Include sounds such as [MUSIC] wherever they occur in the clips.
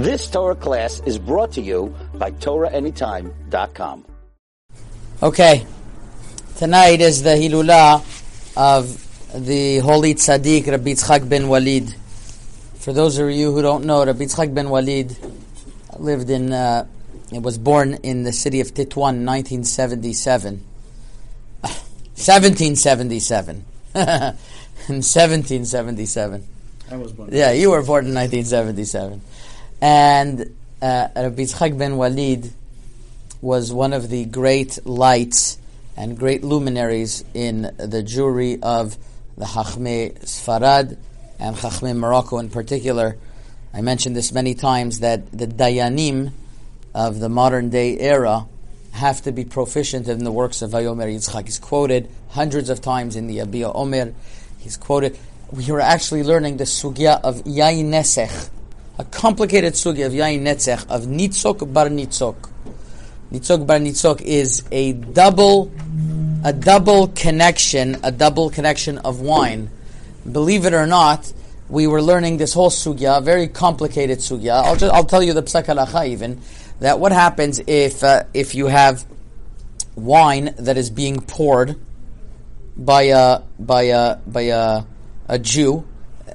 This Torah class is brought to you by TorahAnytime.com. Okay, tonight is the Hilula of the holy tzaddik Rabbi Yitzchak ben Walid. For those of you who don't know, Rabbi Yitzchak ben Walid lived in, uh, was born in the city of Titwan [LAUGHS] [LAUGHS] in 1977. 1777. in 1777. I was born. Yeah, you were born in 1977. And uh, Rabbi Yitzchak ben Walid was one of the great lights and great luminaries in the Jewry of the Chachmei Sfarad and Chachmei Morocco in particular. I mentioned this many times that the Dayanim of the modern day era have to be proficient in the works of Vayomer Yitzchak. He's quoted hundreds of times in the Yabia Omer. He's quoted. We were actually learning the sugya of Yain Nesech, a complicated sugya of Yain Netzech, of Nitzok Bar Nitzok. Nitzok Bar Nitzok is a double, a double connection, a double connection of wine. Believe it or not, we were learning this whole sugya, very complicated sugya. I'll just, I'll tell you the psak halacha even that what happens if uh, if you have wine that is being poured by a by a by a, a Jew,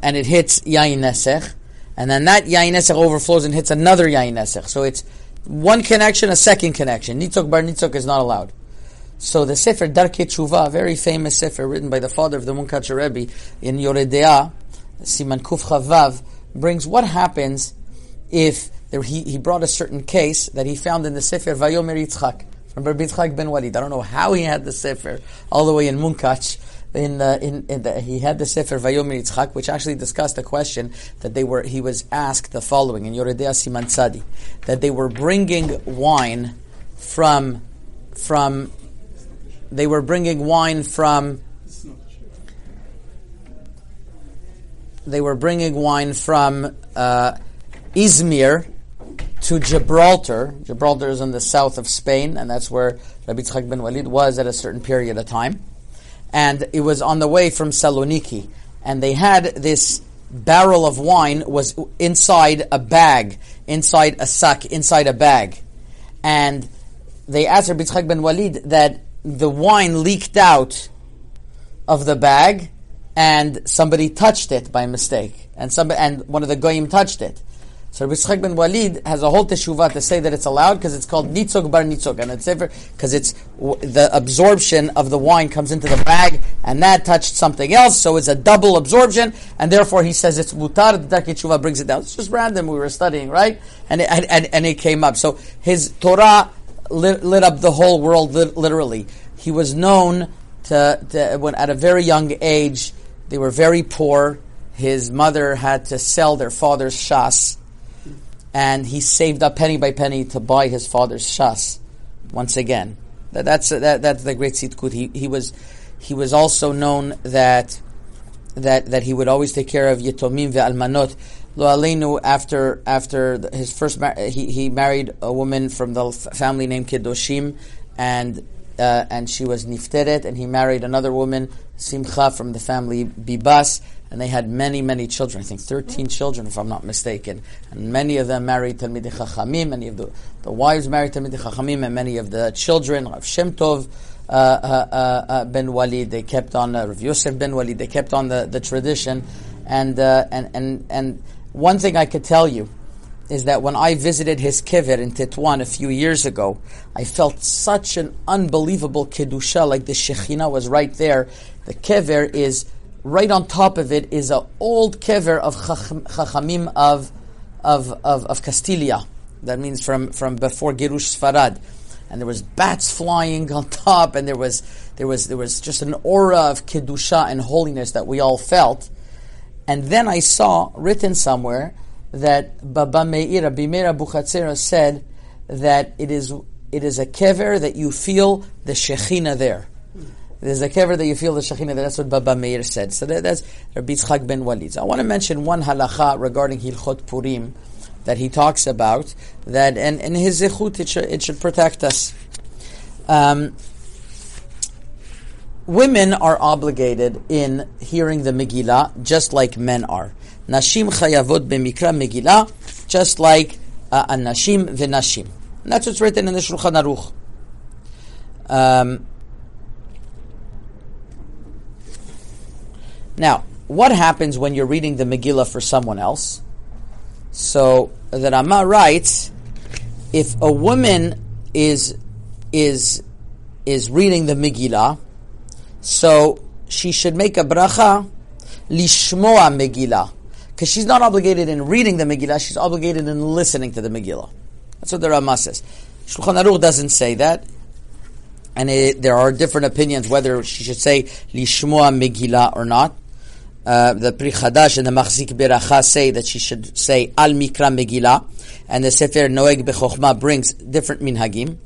and it hits yain nesech, and then that yain overflows and hits another yain. So it's one connection, a second connection. Nitzok bar nitzok is not allowed. So the Sefer Darke Tshuva, a very famous Sefer written by the father of the Munkatcher Rebbe in Yoredea, Siman Kuf Chavav, brings what happens if there, he, he brought a certain case that he found in the Sefer Vayomer Yitzchak from Rabbi ben Walid. I don't know how he had the Sefer all the way in Munkach. In, in, in the, he had the Sefer Vayomer Yitzchak, which actually discussed the question that they were. He was asked the following in Yoredea Siman Tzadi, that they were bringing wine from from they were bringing wine from they were bringing wine from uh, Izmir to Gibraltar. Gibraltar is in the south of Spain, and that's where Rabbi Tzchak ben Walid was at a certain period of time. And it was on the way from Saloniki, and they had this barrel of wine was inside a bag, inside a sack, inside a bag, and they asked Rabbi Tzchak ben Walid that the wine leaked out of the bag, and somebody touched it by mistake, and somebody, and one of the goyim touched it. So Rabbi Yitzchak ben Walid has a whole teshuvah to say that it's allowed because it's called nitzok bar nitzok, and it's ever because it's the absorption of the wine comes into the bag, and that touched something else, so it's a double absorption, and therefore he says it's mutar. The Teshuvah brings it down. It's just random. We were studying, right? And it, and, and it came up. So his Torah lit, lit up the whole world literally. He was known to, to when at a very young age they were very poor. His mother had to sell their father's shas and he saved up penny by penny to buy his father's shas. Once again, that, that's that, that's the great sitkut. He he was he was also known that that that he would always take care of yitomim ve'almanot. Lo aleinu after after his first mar- he he married a woman from the family named Kedoshim, and uh, and she was nifteret, and he married another woman Simcha from the family Bibas and they had many, many children. I think 13 children, if I'm not mistaken. And many of them married Talmidei Chachamim, many of the, the wives married Talmidei Chachamim, and many of the children, Rav Shem Tov uh, uh, uh, ben Walid, they kept on, uh, Rav Yosef ben Walid, they kept on the, the tradition. And, uh, and, and, and one thing I could tell you is that when I visited his kiver in Titwan a few years ago, I felt such an unbelievable kedusha, like the Shekhinah was right there. The kiver is right on top of it is an old kever of Chachamim of, of, of, of Castilia. That means from, from before Girush Sfarad. And there was bats flying on [LAUGHS] top, and there was, there was, there was just an aura of Kedusha and holiness that we all felt. And then I saw written somewhere that Baba Meir, Rabbi Meir Abuchatzera said that it is, it is a kever that you feel the Shekhinah there. There's a kever that you feel the Shekhinah. That's what Baba Meir said. So that, that's Rabbi Yitzchak ben Walid. So I want to mention one halacha regarding Hilchot Purim that he talks about. That and in his zechut it should, it should protect us. Um, women are obligated in hearing the Megillah just like men are. Nashim chayavot b'mikra Megillah, just like uh, Nashim v'Nashim. And that's what's written in the Shulchan Aruch. Um, now, what happens when you're reading the Megillah for someone else? So the Rama writes, if a woman is is is reading the Megillah, so she should make a bracha lishmoa Megillah, because she's not obligated in reading the Megillah; she's obligated in listening to the Megillah. That's what the Rama says. Shulchan Aruch doesn't say that, and it, there are different opinions whether she should say lishmoa Megillah or not. Uh, the Pri Chadash and the Machzik Beracha say that she should say Al Mikra Megillah, and the Sefer Noeg Bechochma brings different minhagim.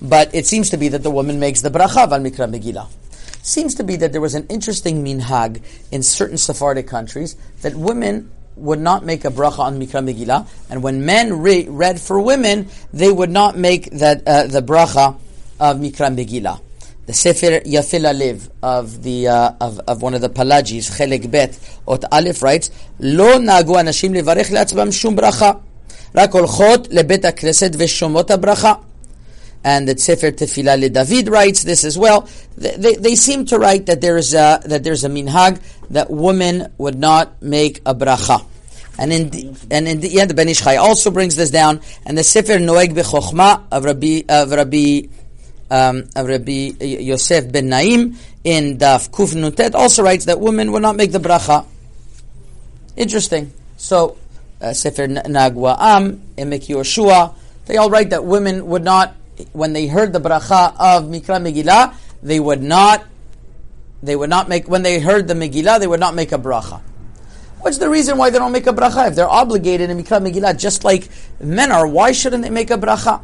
But it seems to be that the woman makes the bracha Al Mikra Megillah. Seems to be that there was an interesting minhag in certain Sephardic countries that women would not make a bracha on Mikra Megillah, and when men re- read for women, they would not make that uh, the bracha of Mikra Megillah. The Sefer Yafeh Lalev of the uh, of, of one of the Palagis, Chelik Bet Ot Aleph writes, "Lo nagu anashim levarech leatzbam shum bracha, rak olchot lebet hakneset veshomot bracha." And the Sefer Tefillah David writes this as well. They, they, they, seem to write that there is a that there's a minhag that women would not make a bracha. And in the, and in the end, the Ben Ish Chai also brings this down. And the Sefer Noeg Bechochma of Rabbi of Rabbi um, Rabbi Yosef ben Naim in Daf Kuf Nutet also writes that women will not make the bracha. Interesting. So, uh, Sefer Nagwa Am, Emek Yoshua, they all write that women would not, when they heard the bracha of Mikra Megillah, they would not, they would not make, when they heard the Megillah, they would not make a bracha. What's the reason why they don't make a bracha? If they're obligated in Mikra Megillah, just like men are, why shouldn't they make a bracha?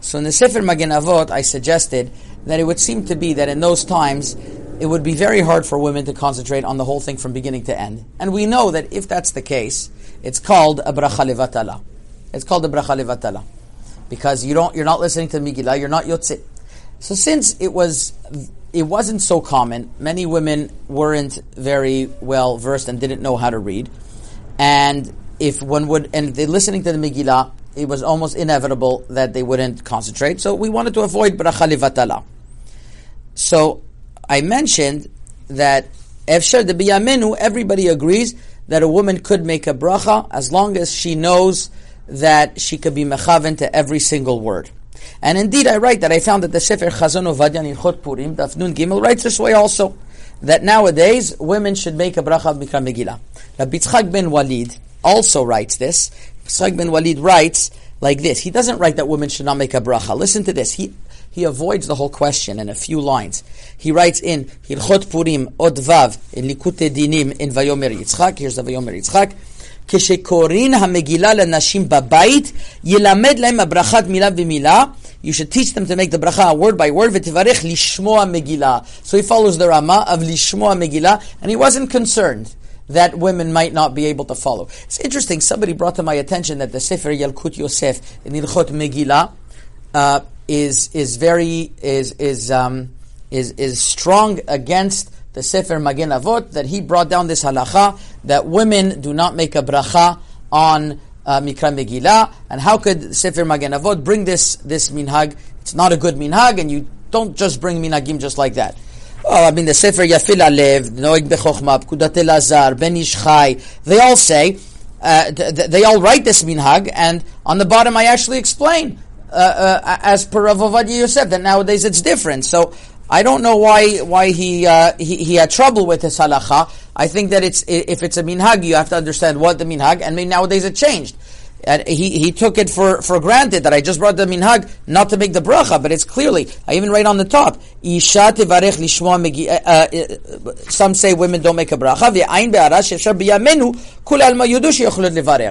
So in the Sefer Magen Avot, I suggested that it would seem to be that in those times, it would be very hard for women to concentrate on the whole thing from beginning to end. And we know that if that's the case, it's called a bracha levatala. It's called a bracha levatala. Because you don't, you're not listening to the Megillah, you're not yotzit. So since it was, it wasn't so common, many women weren't very well versed and didn't know how to read. And if one would, and they're listening to the Megillah, it was almost inevitable that they wouldn't concentrate. So we wanted to avoid bracha levatala. So I mentioned that efshar de biyamenu, everybody agrees that a woman could make a bracha as long as she knows that she could be mechaven to every single word. And indeed, I write that I found that the Sefer Chazon Ovadia Nilchot Purim, Daf Nun Gimel, writes this way also, that nowadays women should make a bracha of Mikra Megillah. Rabbi Tzchak ben Walid also writes this. Tzchak ben Walid writes like this. He doesn't write that women should not make a bracha. Listen to this. He he avoids the whole question in a few lines. He writes in Hilchot Purim Od Vav in Likute Dinim in Vayomer Yitzchak. Here's the Vayomer Yitzchak. כשקוראים המגילה לנשים בבית, ילמד להם הברכת מילה במילה. You should teach them to make the bracha word by word, ותברך לשמוע מגילה. So he follows the Rama of לשמוע מגילה, and he wasn't concerned that women might not be able to follow. It's interesting, somebody brought to my attention that the Sefer Yalkut Yosef in Ilchot Megillah uh, is, is very, is, is, um, is, is strong against the Sefer Magen Avot, that he brought down this halacha that women do not make a bracha on uh, Mikra Megillah, and how could Sefer Magen Avot bring this, this minhag? It's not a good minhag, and you don't just bring minhagim just like that. Oh, I mean, the Sefer Yafeh Lalev, Noeg Bechochma, Pkudat Elazar, Ben Ish Chai, they all say, uh, th- they all write this minhag, and on the bottom I actually explain, uh, uh, as per Rav Ovadia Yosef, that nowadays it's different. So I don't know why why he, uh, he he had trouble with this halacha. I think that it's if it's a minhag, you have to understand what the minhag, and nowadays it changed. And he, he took it for, for granted that I just brought the minhag not to make the bracha, but it's clearly, I even write on the top, megi, uh, uh, some say women don't make a bracha.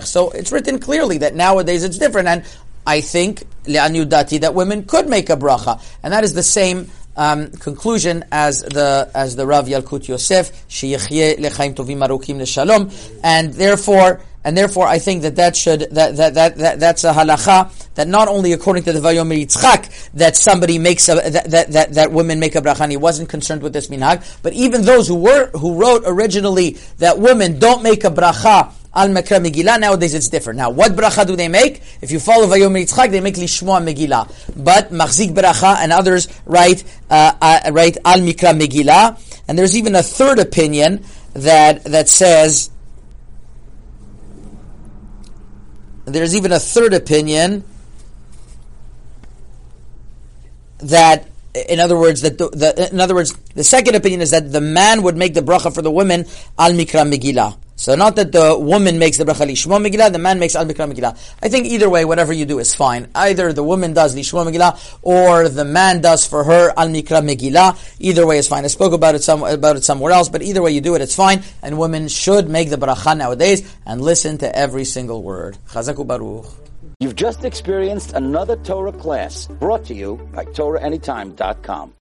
So it's written clearly that nowadays it's different, and I think, le'an yudati, that women could make a bracha, and that is the same um, conclusion as the as the Rav Yalkut Yosef, sheyichyeh lechaim tovim arukim leshalom, and therefore and therefore I think that that should that that that, that that's a halacha that not only according to the Vayomer Yitzchak that somebody makes a, that, that, that, that women make a bracha, he wasn't concerned with this minhag, but even those who were who wrote originally that women don't make a bracha al Mikra Megillah. Nowadays it's different. Now, what bracha do they make? If you follow Vayomer Yitzchak, they make Lishmoa Megillah. But Machzik bracha and others write uh, uh, write al Mikra Megillah. And there's even a third opinion that that says there's even a third opinion that in other words that the, the, in other words the second opinion is that the man would make the bracha for the women al mikra megillah so not that the woman makes the bracha lishmo megillah, the man makes al mikra megillah. I think either way, whatever you do is fine. Either the woman does lishmo megillah, or the man does for her al mikra megillah. Either way is fine. I spoke about it some about it somewhere else, but either way you do it, it's fine. And women should make the bracha nowadays and listen to every single word. Chazaku baruch. You've just experienced another Torah class brought to you by TorahAnytime.com.